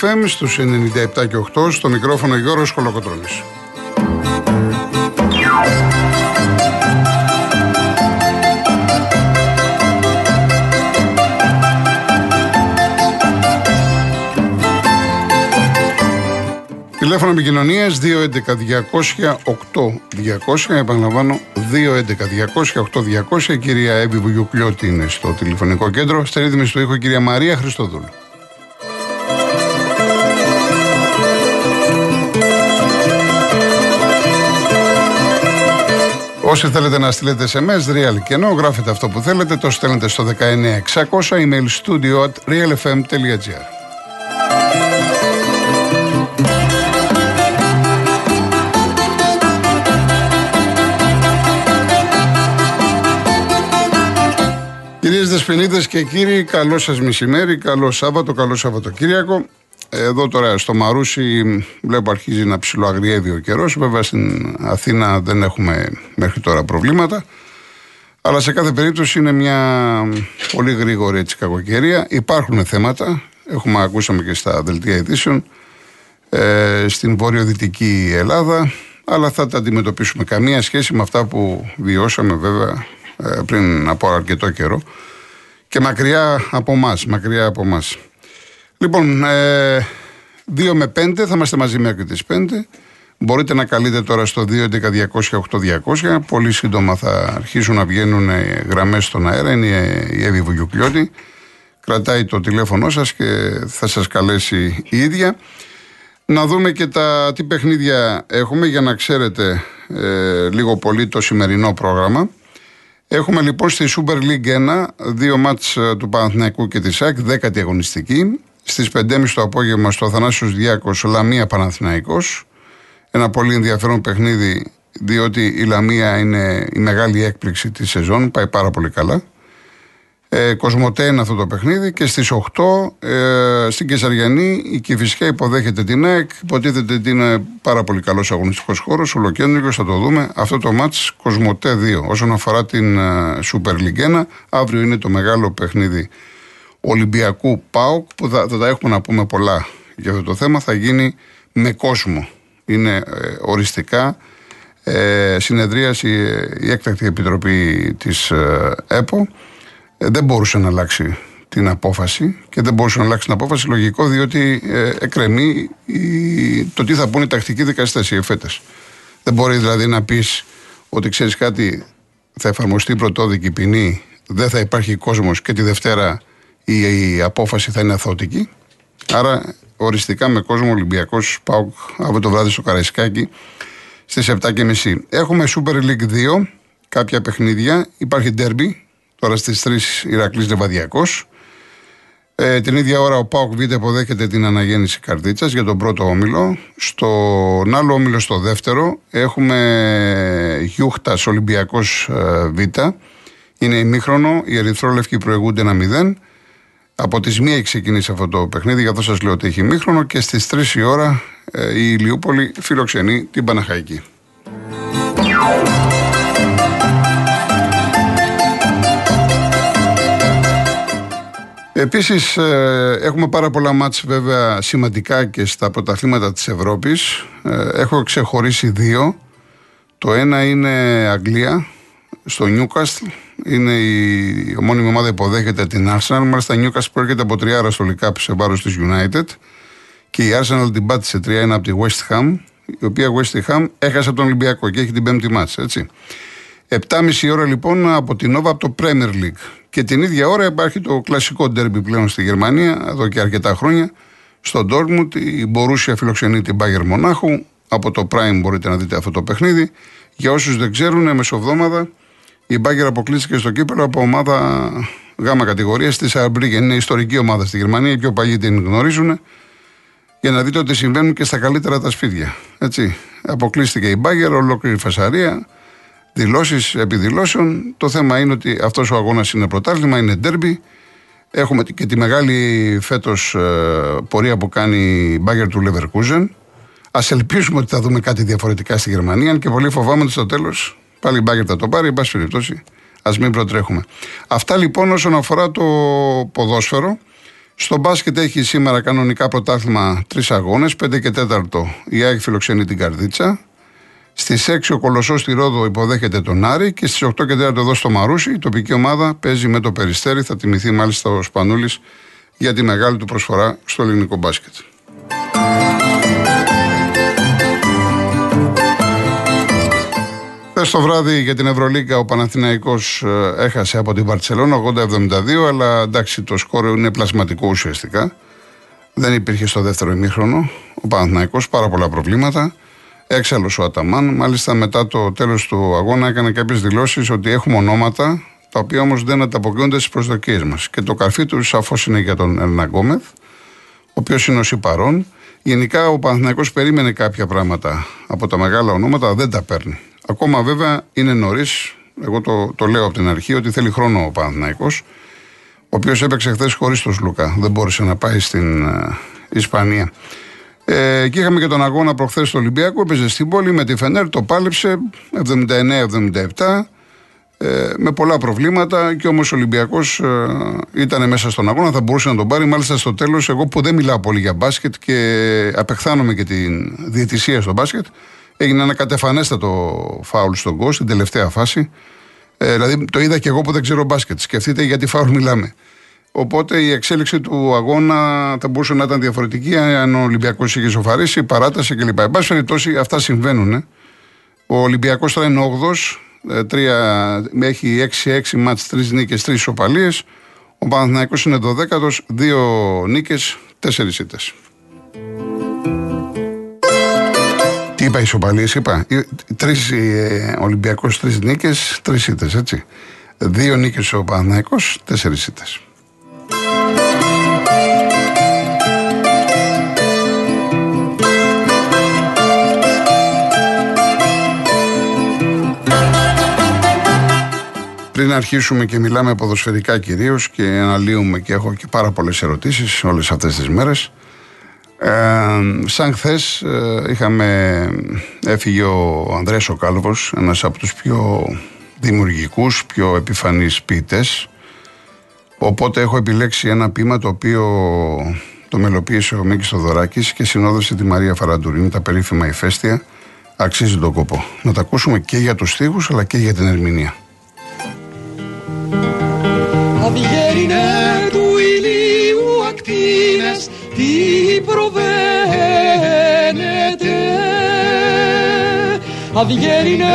FM στους 97 και 8 στο μικρόφωνο Γιώργος Κολοκοτρώνης. Τηλέφωνο επικοινωνίας 211-200-8200. Επαναλαμβάνω, 211-200-8200. Η κυρία Εύη Βουγιουκλιώτη είναι στο τηλεφωνικό κέντρο. Στη ρύθμιση του ήχου, η κυρία Μαρία Χριστοδούλου. Όσοι θέλετε να στείλετε SMS, real και ενώ γράφετε αυτό που θέλετε, το στέλνετε στο 19600 email studio at realfm.gr. Κυρίες Δεσποινίδες και κύριοι, καλό σας μεσημέρι, καλό Σάββατο, καλό Σαββατοκύριακο. Εδώ τώρα στο Μαρούσι βλέπω αρχίζει να ψιλοαγριεύει ο καιρός. Βέβαια στην Αθήνα δεν έχουμε μέχρι τώρα προβλήματα. Αλλά σε κάθε περίπτωση είναι μια πολύ γρήγορη έτσι κακοκαιρία. Υπάρχουν θέματα. Έχουμε ακούσαμε και στα δελτία ειδήσεων ε, στην βορειοδυτική Ελλάδα. Αλλά θα τα αντιμετωπίσουμε. Καμία σχέση με αυτά που βιώσαμε βέβαια ε, πριν από αρκετό καιρό. Και μακριά από εμά. Μακριά από εμάς. Λοιπόν, ε, 2 με 5 θα είμαστε μαζί μέχρι τις 5. Μπορείτε να καλείτε τώρα στο 211-200-8200. Πολύ σύντομα θα αρχίσουν να βγαίνουν γραμμές στον αέρα. Είναι η Εύη Βουγιουκλιώτη. Κρατάει το τηλέφωνό σας και θα σας καλέσει η ίδια. Να δούμε και τα τι παιχνίδια έχουμε για να ξέρετε ε, λίγο πολύ το σημερινό πρόγραμμα. Έχουμε λοιπόν στη Super League 1 δύο μάτς ε, του Παναθηναϊκού και της ΑΕΚ, δέκατη αγωνιστική. Στις 5.30 το απόγευμα στο Αθανάσιος Διάκος Λαμία Παναθηναϊκός. Ένα πολύ ενδιαφέρον παιχνίδι, διότι η Λαμία είναι η μεγάλη έκπληξη της σεζόν, πάει πάρα πολύ καλά. Ε, Κοσμοτέ είναι αυτό το παιχνίδι και στις 8 ε, στην Κεσαριανή η Κηφισιά υποδέχεται την ΑΕΚ. Υποτίθεται ότι είναι πάρα πολύ καλός αγωνιστικός χώρος, ολοκέντρο, θα το δούμε. Αυτό το μάτς Κοσμοτέ 2. Όσον αφορά την uh, Super League 1, αύριο είναι το μεγάλο παιχνίδι Ολυμπιακού ΠΑΟΚ που θα, θα τα έχουμε να πούμε πολλά για αυτό το θέμα θα γίνει με κόσμο. Είναι ε, οριστικά ε, συνεδρίαση η έκτακτη επιτροπή της ε, ΕΠΟ ε, δεν μπορούσε να αλλάξει την απόφαση και δεν μπορούσε να αλλάξει την απόφαση λογικό διότι ε, εκκρεμεί το τι θα πούνε οι τακτικοί δικαστές οι εφέτες. Δεν μπορεί δηλαδή να πεις ότι ξέρεις κάτι θα εφαρμοστεί πρωτόδικη ποινή δεν θα υπάρχει κόσμος και τη Δευτέρα η, απόφαση θα είναι αθωτική. Άρα οριστικά με κόσμο Ολυμπιακός πάω από το βράδυ στο Καραϊσκάκι στις 7.30. Έχουμε Super League 2, κάποια παιχνίδια. Υπάρχει Derby, τώρα στις 3 Ηρακλής Λεβαδιακό. Ε, την ίδια ώρα ο Πάοκ Β' αποδέχεται την αναγέννηση καρδίτσας για τον πρώτο όμιλο. Στον άλλο όμιλο, στο δεύτερο, έχουμε Γιούχτας Ολυμπιακός ε, Β. Είναι ημίχρονο, οι Ερυθρόλευκοι προηγούνται ένα 0. Από τις μία έχει ξεκινήσει αυτό το παιχνίδι, καθώ σας λέω ότι έχει μήχρονο και στις 3 η ώρα ε, η Ηλιούπολη φιλοξενεί την Παναχαϊκή. Επίσης ε, έχουμε πάρα πολλά μάτς βέβαια σημαντικά και στα πρωταθλήματα της Ευρώπης. Ε, έχω ξεχωρίσει δύο. Το ένα είναι Αγγλία, στο Νιούκαστλ. Είναι η ομόνιμη ομάδα υποδέχεται την Arsenal. Μάλιστα η Newcastle προέρχεται από τριάρα στο League σε βάρος της United. Και η Arsenal την πάτησε 3-1 από τη West Ham. Η οποία West Ham έχασε τον Ολυμπιακό και έχει την πέμπτη μάτσα, έτσι. 7,5 ώρα λοιπόν από την Nova από το Premier League. Και την ίδια ώρα υπάρχει το κλασικό ντέρμπι πλέον στη Γερμανία, εδώ και αρκετά χρόνια. Στο Dortmund η Μπορούσια φιλοξενεί την Bayern Μονάχου. Από το Prime μπορείτε να δείτε αυτό το παιχνίδι. Για όσους δεν ξέρουν, μεσοβδόμαδα η Μπάγκερ αποκλείστηκε στο κύπελο από ομάδα γάμα κατηγορίας της Σαρμπρίγκεν. Είναι ιστορική ομάδα στη Γερμανία, οι πιο παλιοί την γνωρίζουν. Για να δείτε ότι συμβαίνουν και στα καλύτερα τα σπίτια. Έτσι. Αποκλείστηκε η Μπάγκερ, ολόκληρη φασαρία, δηλώσεις επιδηλώσεων. Το θέμα είναι ότι αυτός ο αγώνας είναι πρωτάθλημα, είναι ντέρμπι. Έχουμε και τη μεγάλη φέτος ε, πορεία που κάνει η Μπάγκερ του Λεβερκούζεν. Α ελπίσουμε ότι θα δούμε κάτι διαφορετικά στη Γερμανία, και πολύ φοβάμαι ότι στο τέλος Πάλι η Μπάγκερ θα το πάρει, εν πάση περιπτώσει. Α μην προτρέχουμε. Αυτά λοιπόν όσον αφορά το ποδόσφαιρο. Στο μπάσκετ έχει σήμερα κανονικά πρωτάθλημα τρεις αγώνες, 5 και 4 η ΑΕΚ φιλοξενεί την Καρδίτσα. Στις 6 ο Κολοσσός στη Ρόδο υποδέχεται τον Άρη και στις 8 και 4 εδώ στο Μαρούσι η τοπική ομάδα παίζει με το Περιστέρι. Θα τιμηθεί μάλιστα ο Σπανούλης για τη μεγάλη του προσφορά στο ελληνικό μπάσκετ. Χθες το βράδυ για την Ευρωλίγκα ο Παναθηναϊκός ε, έχασε από την Βαρκελόνη 80-72, αλλά εντάξει το σκόρ είναι πλασματικό ουσιαστικά. Δεν υπήρχε στο δεύτερο ημίχρονο ο Παναθηναϊκός, πάρα πολλά προβλήματα. Έξαλλος ο Αταμάν. Μάλιστα μετά το τέλος του αγώνα έκανε κάποιες δηλώσεις ότι έχουμε ονόματα τα οποία όμως δεν ανταποκρίνονται στις προσδοκίες μας. Και το καρφί του σαφώς είναι για τον Ερναγκόμεθ, ο οποίος είναι ο παρόν. Γενικά ο Παναθηναϊκός περίμενε κάποια πράγματα από τα μεγάλα ονόματα, δεν τα παίρνει. Ακόμα βέβαια είναι νωρίς. Εγώ το, το λέω από την αρχή ότι θέλει χρόνο ο Παναθηναϊκός ο οποίος έπαιξε χθες χωρίς τον Σλούκα. Δεν μπόρεσε να πάει στην uh, Ισπανία. Ε, και είχαμε και τον αγώνα προχθές στο Ολυμπιακό. Έπαιζε στην πόλη με τη Φενέρ, το πάλεψε 79-77. Ε, με πολλά προβλήματα και όμως ο Ολυμπιακός ε, ήταν μέσα στον αγώνα, θα μπορούσε να τον πάρει. Μάλιστα στο τέλος, εγώ που δεν μιλάω πολύ για μπάσκετ και απεχθάνομαι και την διαιτησία στο μπάσκετ, έγινε ένα κατεφανέστατο φάουλ στον Κος στην τελευταία φάση. Ε, δηλαδή το είδα και εγώ που δεν ξέρω μπάσκετ. Σκεφτείτε γιατί φάουλ μιλάμε. Οπότε η εξέλιξη του αγώνα θα μπορούσε να ήταν διαφορετική αν ο Ολυμπιακός είχε σοφαρίσει, παράταση κλπ. Εν πάση περιπτώσει, αυτά συμβαίνουν. Ο Ολυμπιακός τώρα είναι 8 ε, έχει 6-6 μάτς, 3 νίκες, 3 ισοπαλίες. Ο Παναθηναϊκός είναι 12ος, 2 νίκες, 4 ήττες. Τι είπα, ισοπαλίες είπα. Τρεις, ε, Ολυμπιακός, 3 νίκες, 3 ήττες, έτσι. 2 νίκες ο Παναθηναϊκός, 4 ήττες. Πριν αρχίσουμε και μιλάμε ποδοσφαιρικά κυρίως και αναλύουμε και έχω και πάρα πολλές ερωτήσεις όλες αυτές τις μέρες. Ε, σαν χθες ε, είχαμε, έφυγε ο Ανδρέας ο Κάλβος, ένας από τους πιο δημιουργικούς, πιο επιφανείς ποιητές. Οπότε έχω επιλέξει ένα ποίημα το οποίο το μελοποίησε ο Μίκης Θοδωράκης και συνόδευσε τη Μαρία Φαραντουρίνη, τα περίφημα ηφαίστεια. Αξίζει τον κόπο. Να τα ακούσουμε και για τους στίχους αλλά και για την ερμηνεία. Τι προβαίνετε Αυγέρινε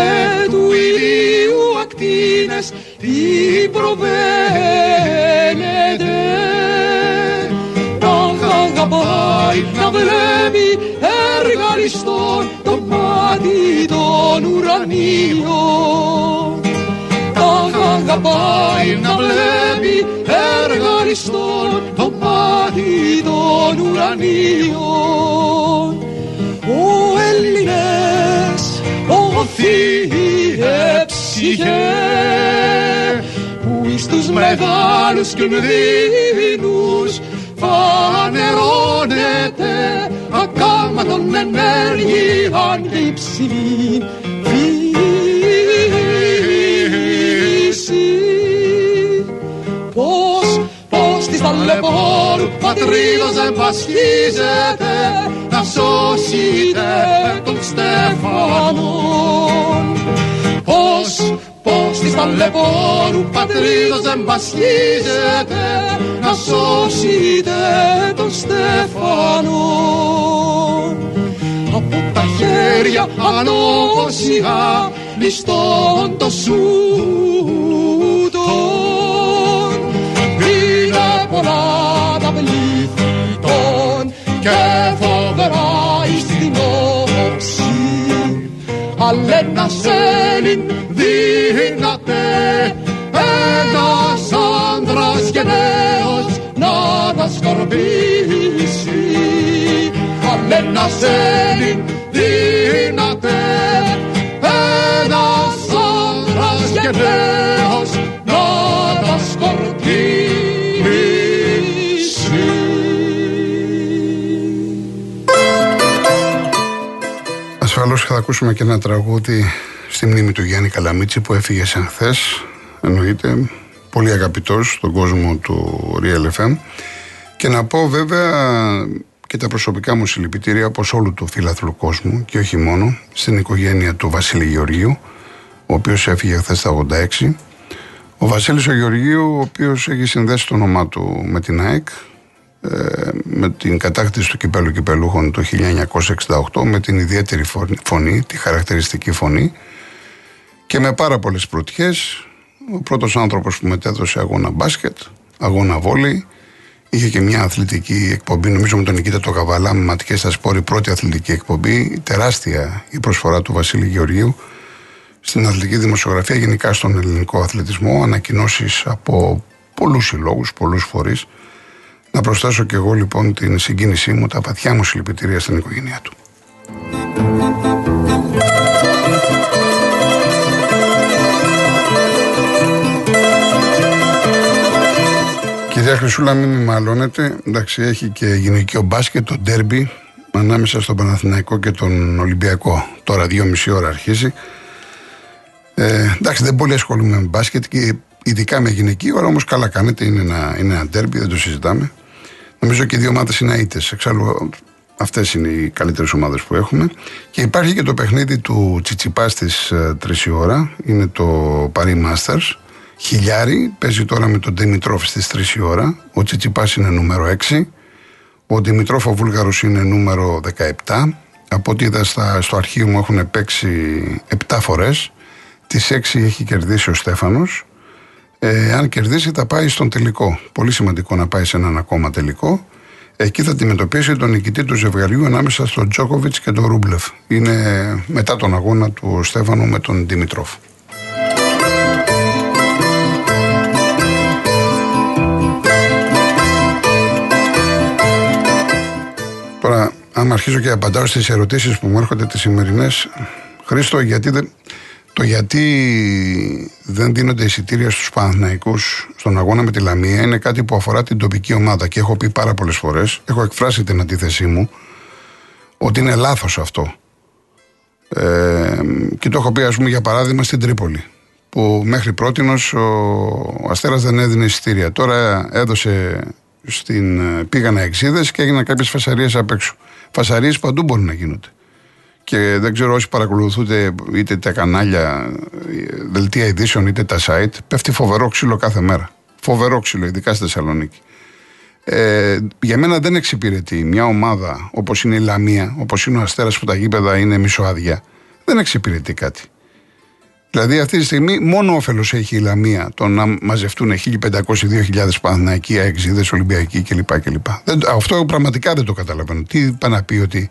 του ηλίου ακτίνες. Τι προβαίνετε Να αγαπάει να βλέπει εργαριστόν το μάτι των ουρανίων. Αγαπάει να βλέπει εργαριστών το μάτι των ουρανίων. Ο Έλληνες, ο θύε ψυχέ, που εις τους μεγάλους κινδύνους φανερώνεται ακάματον ενέργειαν και υψηλή ταλαιπώρου πατρίδος εμβασχίζεται να σώσετε τον Στέφανον. Πώς, πώς της ταλαιπώρου πατρίδος εμβασχίζεται να σώσετε τον Στέφανον. Από τα χέρια ανώσια ληστών το σούτο πολλά τα πλήθη και φοβερά εις την όψη αλλά ένας Έλλην δυνατέ ένας άντρας γενναίος να τα σκορπίσει. Αλλά ένας Έλλην δυνατέ ένας άντρας γενναίος ασφαλώς θα ακούσουμε και ένα τραγούδι στη μνήμη του Γιάννη Καλαμίτση που έφυγε σαν χθες. Εννοείται, πολύ αγαπητός στον κόσμο του Real FM. Και να πω βέβαια και τα προσωπικά μου συλληπιτήρια όπως όλου του φίλαθλου κόσμου και όχι μόνο στην οικογένεια του Βασίλη Γεωργίου ο οποίος έφυγε χθες στα 86 ο Βασίλης ο Γεωργίου ο οποίος έχει συνδέσει το όνομά του με την ΑΕΚ ε, με την κατάκτηση του κυπέλου κυπελούχων το 1968 με την ιδιαίτερη φωνή, τη χαρακτηριστική φωνή και με πάρα πολλές πρωτιές ο πρώτος άνθρωπος που μετέδωσε αγώνα μπάσκετ, αγώνα βόλεϊ Είχε και μια αθλητική εκπομπή, νομίζω με τον Νικήτα το Καβαλά, με ματικέ στα σπόρη, πρώτη αθλητική εκπομπή. Τεράστια η προσφορά του Βασίλη Γεωργίου στην αθλητική δημοσιογραφία, γενικά στον ελληνικό αθλητισμό. Ανακοινώσεις από πολλούς συλλόγους, πολλούς φορείς. Να προσθέσω και εγώ λοιπόν την συγκίνησή μου, τα βαθιά μου συλληπιτήρια στην οικογένειά του. Κυρία Χρυσούλα, μην με μαλώνετε. Εντάξει, έχει και γυναικείο μπάσκετ, το ντέρμπι ανάμεσα στον Παναθηναϊκό και τον Ολυμπιακό. Τώρα, δύο μισή ώρα αρχίζει. Ε, εντάξει, δεν πολύ ασχολούμαι με μπάσκετ και ειδικά με γυναικείο, αλλά όμως καλά κάνετε. Είναι ένα, είναι ένα ντέρμπι, δεν το συζητάμε. Νομίζω και οι δύο ομάδες είναι αίτες. Εξάλλου, αυτές είναι οι καλύτερες ομάδες που έχουμε. Και υπάρχει και το παιχνίδι του Τσιτσιπάς στις 3 η ώρα. Είναι το Paris Masters. Χιλιάρη παίζει τώρα με τον Δημητρόφ στις 3 η ώρα. Ο Τσιτσιπάς είναι νούμερο 6. Ο Δημητρόφ ο Βούλγαρος είναι νούμερο 17. Από ό,τι είδα στο αρχείο μου έχουν παίξει 7 φορές. Τις 6 έχει κερδίσει ο Στέφανος. Ε, αν κερδίσει θα πάει στον τελικό. Πολύ σημαντικό να πάει σε έναν ακόμα τελικό. Εκεί θα αντιμετωπίσει τον νικητή του ζευγαριού ανάμεσα στον Τζόκοβιτς και τον Ρούμπλεφ. Είναι μετά τον αγώνα του Στέφανου με τον Δημητρόφ. Τώρα, αν αρχίζω και απαντάω στις ερωτήσεις που μου έρχονται τις σημερινές, Χρήστο, γιατί δεν, το γιατί δεν δίνονται εισιτήρια στους Παναθηναϊκούς στον αγώνα με τη Λαμία είναι κάτι που αφορά την τοπική ομάδα και έχω πει πάρα πολλές φορές, έχω εκφράσει την αντίθεσή μου, ότι είναι λάθος αυτό. Ε, και το έχω πει, ας πούμε, για παράδειγμα στην Τρίπολη. Που μέχρι πρώτη ο, ο Αστέρας δεν έδινε εισιτήρια. Τώρα έδωσε στην, ε, πήγανε εξίδε και έγιναν κάποιες φασαρίες απ' έξω. Φασαρίες παντού μπορεί να γίνονται. Και δεν ξέρω όσοι παρακολουθούνται είτε τα κανάλια, δελτία ειδήσεων είτε τα site, πέφτει φοβερό ξύλο κάθε μέρα. Φοβερό ξύλο, ειδικά στη Θεσσαλονίκη. Ε, για μένα δεν εξυπηρετεί μια ομάδα όπως είναι η Λαμία, όπως είναι ο Αστέρας που τα γήπεδα είναι μισοάδια. Δεν εξυπηρετεί κάτι. Δηλαδή αυτή τη στιγμή μόνο όφελος έχει η Λαμία το να μαζευτούν 1.500-2.000 Παναθηναϊκοί, Αεξίδες, Ολυμπιακοί κλπ. κλπ. Δεν, αυτό πραγματικά δεν το καταλαβαίνω. Τι πάει να πει ότι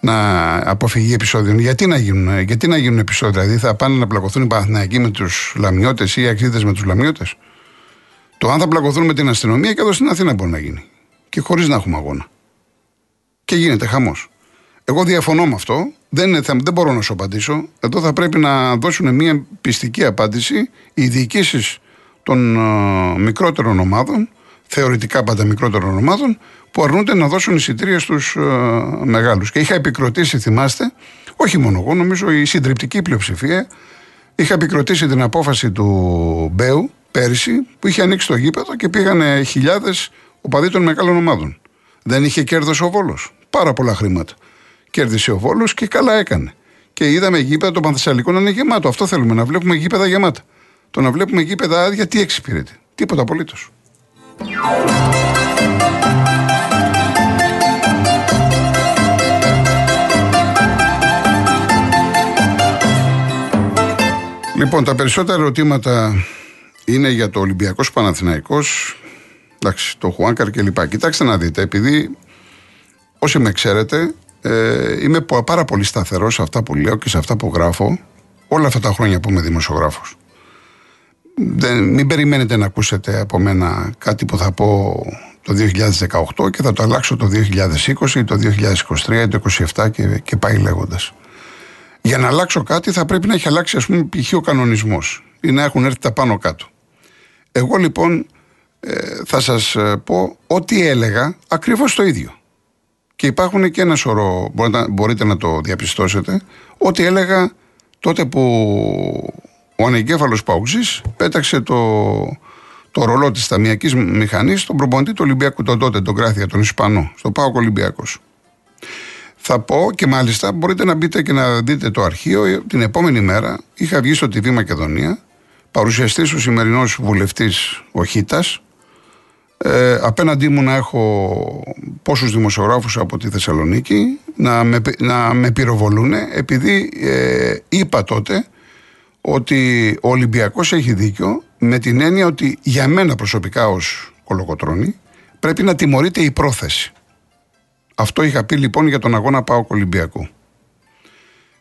να αποφυγεί επεισόδιων. Γιατί να γίνουν, γιατί να γίνουν επεισόδια, δηλαδή θα πάνε να πλακωθούν οι Παναθηναϊκοί με τους Λαμιώτες ή οι Αεξίδε με τους Λαμιώτες; Το αν θα πλακωθούν με την αστυνομία και εδώ στην Αθήνα μπορεί να γίνει. Και χωρίς να έχουμε αγώνα. Και γίνεται χαμός. Εγώ διαφωνώ με αυτό. Δεν, είναι θέμα, δεν μπορώ να σου απαντήσω. Εδώ θα πρέπει να δώσουν μια πιστική απάντηση οι διοικήσεις των uh, μικρότερων ομάδων, θεωρητικά πάντα μικρότερων ομάδων, που αρνούνται να δώσουν εισιτήρια στους uh, μεγάλους. Και είχα επικροτήσει, θυμάστε, όχι μόνο εγώ, νομίζω η συντριπτική πλειοψηφία, είχα επικροτήσει την απόφαση του Μπέου πέρυσι, που είχε ανοίξει το γήπεδο και πήγανε χιλιάδες οπαδοί των μεγάλων ομάδων. Δεν είχε κέρδος ο Βόλος. Πάρα πολλά χρήματα. Κέρδισε ο Βόλος και καλά έκανε. Και είδαμε γήπεδα των Πανθεσσαλικών να είναι γεμάτο. Αυτό θέλουμε, να βλέπουμε γήπεδα γεμάτα. Το να βλέπουμε γήπεδα άδεια, τι εξυπηρετεί; Τίποτα απολύτως. Λοιπόν, τα περισσότερα ερωτήματα είναι για το Ολυμπιακός Παναθηναϊκός, εντάξει, το Χουάνκαρ κλπ. Κοιτάξτε να δείτε, επειδή όσοι με ξέρετε, ε, είμαι πάρα πολύ σταθερός σε αυτά που λέω και σε αυτά που γράφω όλα αυτά τα χρόνια που είμαι δημοσιογράφο. μην περιμένετε να ακούσετε από μένα κάτι που θα πω το 2018 και θα το αλλάξω το 2020, το 2023, το 2027 και, και πάει λέγοντας. Για να αλλάξω κάτι θα πρέπει να έχει αλλάξει ας πούμε π.χ. ο κανονισμός ή να έχουν έρθει τα πάνω κάτω. Εγώ λοιπόν ε, θα σας ε, πω ό,τι έλεγα ακριβώς το ίδιο. Και υπάρχουν και ένα σωρό, μπορείτε, να το διαπιστώσετε, ότι έλεγα τότε που ο ανεγκέφαλος Παουξής πέταξε το, το ρολό της ταμιακής μηχανής στον προπονητή του Ολυμπιακού, τον τότε, τον Κράθια, τον Ισπανό, στο Πάο Ολυμπιακός. Θα πω και μάλιστα μπορείτε να μπείτε και να δείτε το αρχείο. Την επόμενη μέρα είχα βγει στο TV Μακεδονία, παρουσιαστής ο σημερινός βουλευτής ο Χίτας. Ε, απέναντί μου να έχω πόσους δημοσιογράφους από τη Θεσσαλονίκη να με, να με πυροβολούν επειδή ε, είπα τότε ότι ο Ολυμπιακός έχει δίκιο με την έννοια ότι για μένα προσωπικά ως κολοκοτρώνη πρέπει να τιμωρείται η πρόθεση. Αυτό είχα πει λοιπόν για τον αγώνα Πάο Ολυμπιακού.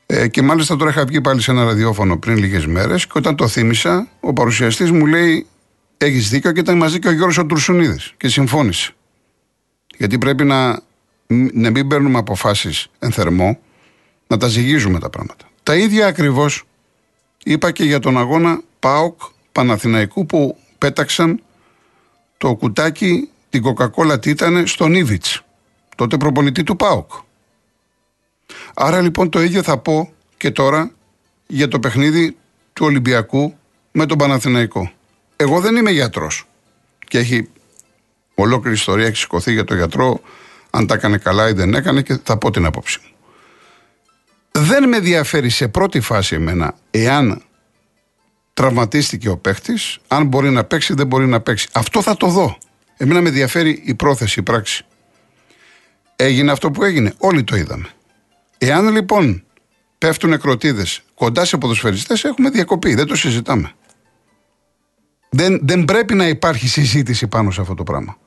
Ε, και μάλιστα τώρα είχα βγει πάλι σε ένα ραδιόφωνο πριν λίγες μέρες και όταν το θύμισα, ο παρουσιαστής μου λέει: Έχεις δίκιο και ήταν μαζί και ο Γιώργος Τουρσουνίδη και συμφώνησε. Γιατί πρέπει να, να μην παίρνουμε αποφάσεις εν θερμό, να τα ζυγίζουμε τα πράγματα. Τα ίδια ακριβώς είπα και για τον αγώνα ΠΑΟΚ Παναθηναϊκού που πέταξαν το κουτάκι την Coca-Cola τι ήταν στον Ήβιτς, τότε προπονητή του ΠΑΟΚ. Άρα λοιπόν το ίδιο θα πω και τώρα για το παιχνίδι του Ολυμπιακού με τον Παναθηναϊκό. Εγώ δεν είμαι γιατρός και έχει ολόκληρη ιστορία έχει σηκωθεί για τον γιατρό αν τα έκανε καλά ή δεν έκανε και θα πω την άποψη μου. Δεν με ενδιαφέρει σε πρώτη φάση εμένα εάν τραυματίστηκε ο παίχτης, αν μπορεί να παίξει, δεν μπορεί να παίξει. Αυτό θα το δω. Εμένα με ενδιαφέρει η πρόθεση, η πράξη. Έγινε αυτό που έγινε. Όλοι το είδαμε. Εάν λοιπόν πέφτουν εκροτίδε κοντά σε ποδοσφαιριστές, έχουμε διακοπή. Δεν το συζητάμε. Δεν, δεν πρέπει να υπάρχει συζήτηση πάνω σε αυτό το πράγμα.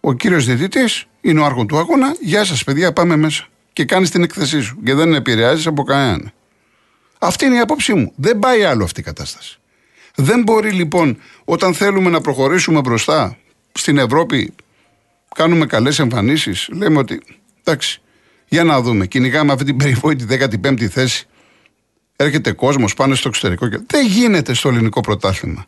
Ο κύριος διαιτητής είναι ο άρχον του αγώνα. Γεια σας, παιδιά, πάμε μέσα. Και κάνει την εκθεσή σου. Και δεν επηρεάζεις από κανέναν. Αυτή είναι η άποψή μου. Δεν πάει άλλο αυτή η κατάσταση. Δεν μπορεί λοιπόν όταν θέλουμε να προχωρήσουμε μπροστά στην Ευρώπη, κάνουμε καλές εμφανίσεις, λέμε ότι εντάξει, για να δούμε. Κυνηγάμε αυτή την περιβόητη 15η θέση. Έρχεται κόσμος, πάνε στο εξωτερικό. Και... Δεν γίνεται στο ελληνικό πρωτάθλημα.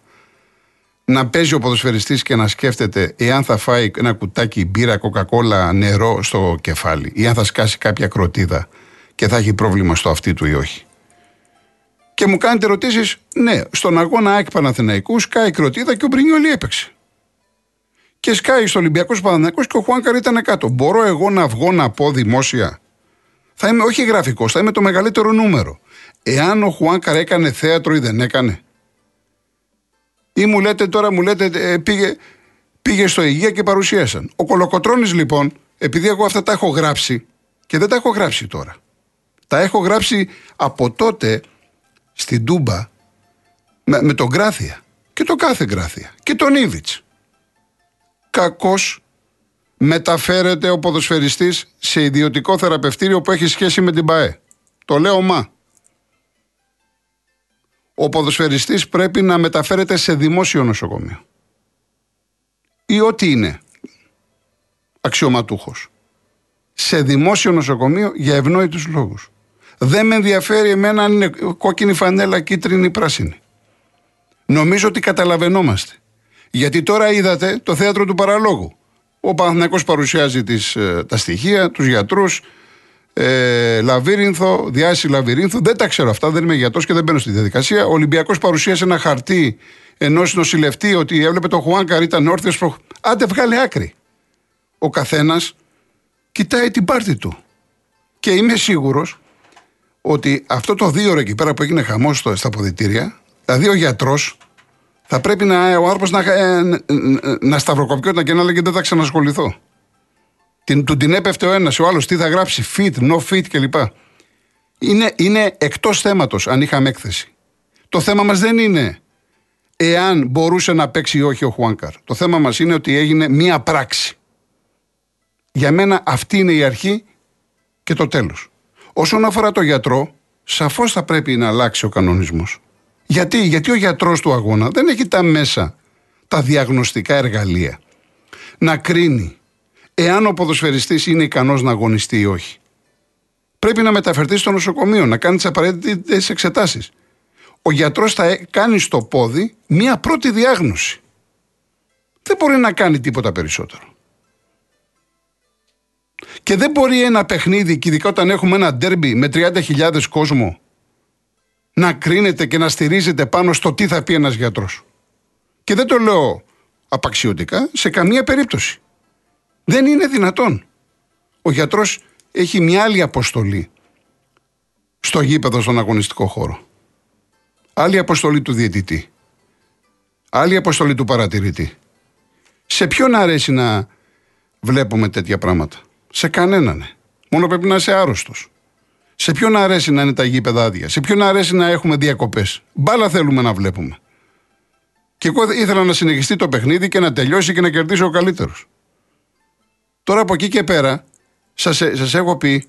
Να παίζει ο ποδοσφαιριστής και να σκέφτεται εάν θα φάει ένα κουτάκι μπύρα, κοκακόλα, νερό στο κεφάλι ή αν θα σκάσει κάποια κροτίδα και θα έχει πρόβλημα στο αυτί του ή όχι. Και μου κάνετε ερωτήσεις, ναι, στον αγώνα Άκη Παναθηναϊκούς σκάει κροτίδα και ο Μπρινιόλι έπαιξε. Και σκάει στο Ολυμπιακός Παναθηναϊκός και ο Χουάνκαρ ήταν κάτω. Μπορώ εγώ να βγω να πω δημόσια; Θα είμαι όχι γραφικός, θα είμαι το μεγαλύτερο νούμερο. Εάν ο Χουάνκαρ έκανε θέατρο ή δεν έκανε; Ή μου λέτε τώρα, μου λέτε, ε, πήγε, πήγε στο υγεία και παρουσίασαν. Ο Κολοκοτρόνης λοιπόν, επειδή εγώ αυτά τα έχω γράψει και δεν τα έχω γράψει τώρα. Τα έχω γράψει από τότε στην Τούμπα με, με τον Γκράθια και τον κάθε Γκράθια και τον Ήβιτς. Κακός μεταφέρεται ο ποδοσφαιριστής σε ιδιωτικό θεραπευτήριο που έχει σχέση με την ΠαΕ. Το λέω μα. Ο ποδοσφαιριστής πρέπει να μεταφέρεται σε δημόσιο νοσοκομείο. Ή ό,τι είναι αξιωματούχος. Σε δημόσιο νοσοκομείο για ευνόητους λόγους. Δεν με ενδιαφέρει εμένα αν είναι κόκκινη φανέλα, κίτρινη ή πράσινη. Νομίζω ότι καταλαβαίνόμαστε. Γιατί τώρα είδατε το θέατρο του παραλόγου. Ο Παναθηναϊκός παρουσιάζει τις, ε, τα στοιχεία, τους γιατρούς, ε, Λαβύρινθο, διάση Λαβύρινθο. Δεν τα ξέρω αυτά, δεν είμαι γιατρός και δεν μπαίνω στη διαδικασία. Ο Ολυμπιακός παρουσίασε ένα χαρτί ενός νοσηλευτή ότι έβλεπε το Χουάνκαρ ήταν όρθιος. Προ... Άντε, βγάλε άκρη. Ο καθένας κοιτάει την πάρτη του. Και είμαι σίγουρος ότι αυτό το δύο ώρα εκεί πέρα που έγινε χαμός στα αποδητήρια, δηλαδή ο γιατρός θα πρέπει να, ο άνθρωπος να, ε, να σταυροκοπιόταν και να λέγεται δεν θα ξανασχοληθώ. Την, του την έπεφτε ο ένας, ο άλλος τι θα γράψει, fit, no fit κλπ. Είναι, είναι εκτός θέματος αν είχαμε έκθεση. Το θέμα μας δεν είναι εάν μπορούσε να παίξει ή όχι ο Χουάνκαρ. Το θέμα μας είναι ότι έγινε μία πράξη. Για μένα αυτή είναι η αρχή και το τέλος. Όσον αφορά το γιατρό, σαφώς θα πρέπει να αλλάξει ο κανονισμός. Γιατί; Γιατί ο γιατρός του αγώνα δεν έχει τα μέσα, τα διαγνωστικά εργαλεία να κρίνει εάν ο ποδοσφαιριστής είναι ικανός να αγωνιστεί ή όχι. Πρέπει να μεταφερθεί στο νοσοκομείο, να κάνει τις απαραίτητες εξετάσεις. Ο γιατρός θα κάνει στο πόδι μία πρώτη διάγνωση. Δεν μπορεί να κάνει τίποτα περισσότερο. Και δεν μπορεί ένα παιχνίδι, και ειδικά όταν έχουμε ένα ντέρμπι με 30.000 κόσμο, να κρίνεται και να στηρίζεται πάνω στο τι θα πει ένας γιατρός. Και δεν το λέω απαξιωτικά σε καμία περίπτωση. Δεν είναι δυνατόν. Ο γιατρός έχει μια άλλη αποστολή στο γήπεδο, στον αγωνιστικό χώρο. Άλλη αποστολή του διαιτητή. Άλλη αποστολή του παρατηρητή. Σε ποιον αρέσει να βλέπουμε τέτοια πράγματα; Σε κανέναν. Μόνο πρέπει να είσαι άρρωστος. Σε ποιον αρέσει να είναι τα γήπεδα άδεια; Σε ποιον αρέσει να έχουμε διακοπές; Μπάλα θέλουμε να βλέπουμε. Και εγώ ήθελα να συνεχιστεί το παιχνίδι και να τελειώσει και να κερδίσει ο καλύτερος. Τώρα από εκεί και πέρα, σας έχω πει,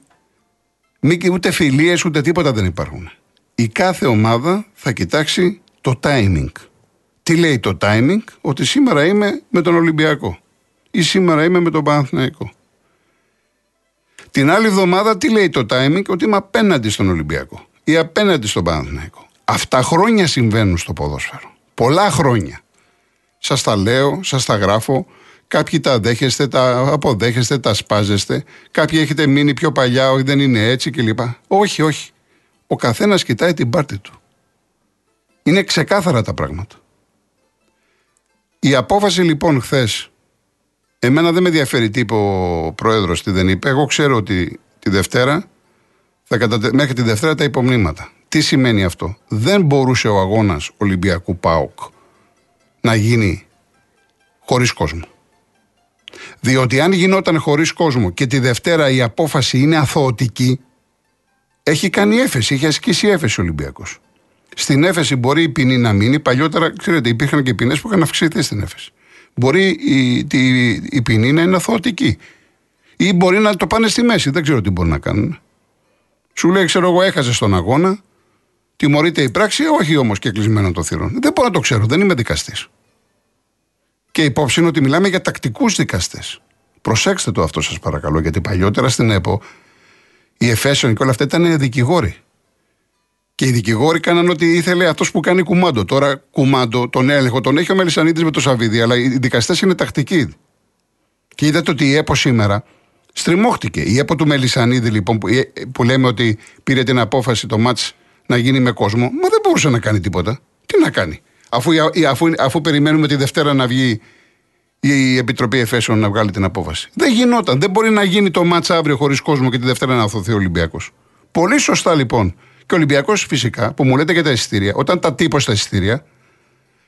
μη, ούτε φιλίες ούτε τίποτα δεν υπάρχουν. Η κάθε ομάδα θα κοιτάξει το timing. Τι λέει το timing, ότι σήμερα είμαι με τον Ολυμπιακό ή σήμερα είμαι με τον Παναθηναϊκό. Την άλλη εβδομάδα τι λέει το timing, ότι είμαι απέναντι στον Ολυμπιακό ή απέναντι στον Παναθηναϊκό. Αυτά χρόνια συμβαίνουν στο ποδόσφαιρο. Πολλά χρόνια. Σας τα λέω, σας τα γράφω. Κάποιοι τα δέχεστε, τα αποδέχεστε, τα σπάζεστε. Κάποιοι έχετε μείνει πιο παλιά, όχι δεν είναι έτσι κλπ. Όχι, όχι. Ο καθένας κοιτάει την πάρτη του. Είναι ξεκάθαρα τα πράγματα. Η απόφαση λοιπόν χθες, εμένα δεν με ενδιαφέρει τι είπε ο πρόεδρος, τι δεν είπε. Εγώ ξέρω ότι τη Δευτέρα, θα κατατε... μέχρι τη Δευτέρα τα υπομνήματα. Τι σημαίνει αυτό; Δεν μπορούσε ο αγώνας Ολυμπιακού ΠΑΟΚ να γίνει χωρίς κόσμο. Διότι αν γινόταν χωρίς κόσμο και τη Δευτέρα η απόφαση είναι αθωωτική, έχει κάνει έφεση, έχει ασκήσει έφεση ο Ολυμπιακός. Στην έφεση μπορεί η ποινή να μείνει. Παλιότερα, ξέρετε, υπήρχαν και ποινές που είχαν αυξηθεί στην έφεση. Μπορεί η, η, η ποινή να είναι αθωωτική. Ή μπορεί να το πάνε στη μέση. Δεν ξέρω τι μπορεί να κάνουν. Σου λέει, ξέρω εγώ, έχασε στον αγώνα. Τιμωρείται η πράξη, όχι όμως και κλεισμένο το θηρόν. Δεν μπορώ να το ξέρω, δεν είμαι δικαστής. Και υπόψη είναι ότι μιλάμε για τακτικούς δικαστές. Προσέξτε το αυτό, σας παρακαλώ, γιατί παλιότερα στην ΕΠΟ η Εφέσεων και όλα αυτά ήταν δικηγόροι. Και οι δικηγόροι κάναν ό,τι ήθελε αυτός που κάνει κουμάντο. Τώρα κουμάντο, τον έλεγχο, τον έχει ο Μελισανίδη με το Σαββίδι, αλλά οι δικαστές είναι τακτικοί. Και είδατε ότι η ΕΠΟ σήμερα στριμώχτηκε. Η ΕΠΟ του Μελισανίδη, λοιπόν, που, που λέμε ότι πήρε την απόφαση το μάτς να γίνει με κόσμο, μα δεν μπορούσε να κάνει τίποτα. Τι να κάνει. Αφού, αφού, αφού περιμένουμε τη Δευτέρα να βγει η Επιτροπή Εφέσεων να βγάλει την απόφαση. Δεν γινόταν. Δεν μπορεί να γίνει το μάτσα αύριο χωρίς κόσμο και τη Δευτέρα να αθωθεί ο Ολυμπιακός. Πολύ σωστά λοιπόν. Και ο Ολυμπιακός φυσικά, που μου λέτε για τα εισιτήρια, όταν τα τύπω στα εισιτήρια,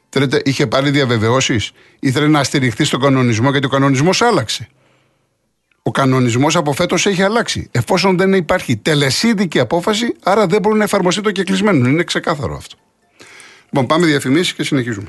θέλετε, είχε πάρει διαβεβαιώσεις, ήθελε να στηριχθεί στον κανονισμό γιατί ο κανονισμός άλλαξε. Ο κανονισμός από φέτος έχει αλλάξει. Εφόσον δεν υπάρχει τελεσίδικη απόφαση, άρα δεν μπορεί να εφαρμοστεί το κεκλεισμένο. Είναι ξεκάθαρο αυτό. Λοιπόν, πάμε διαφημίσεις και συνεχίζουμε.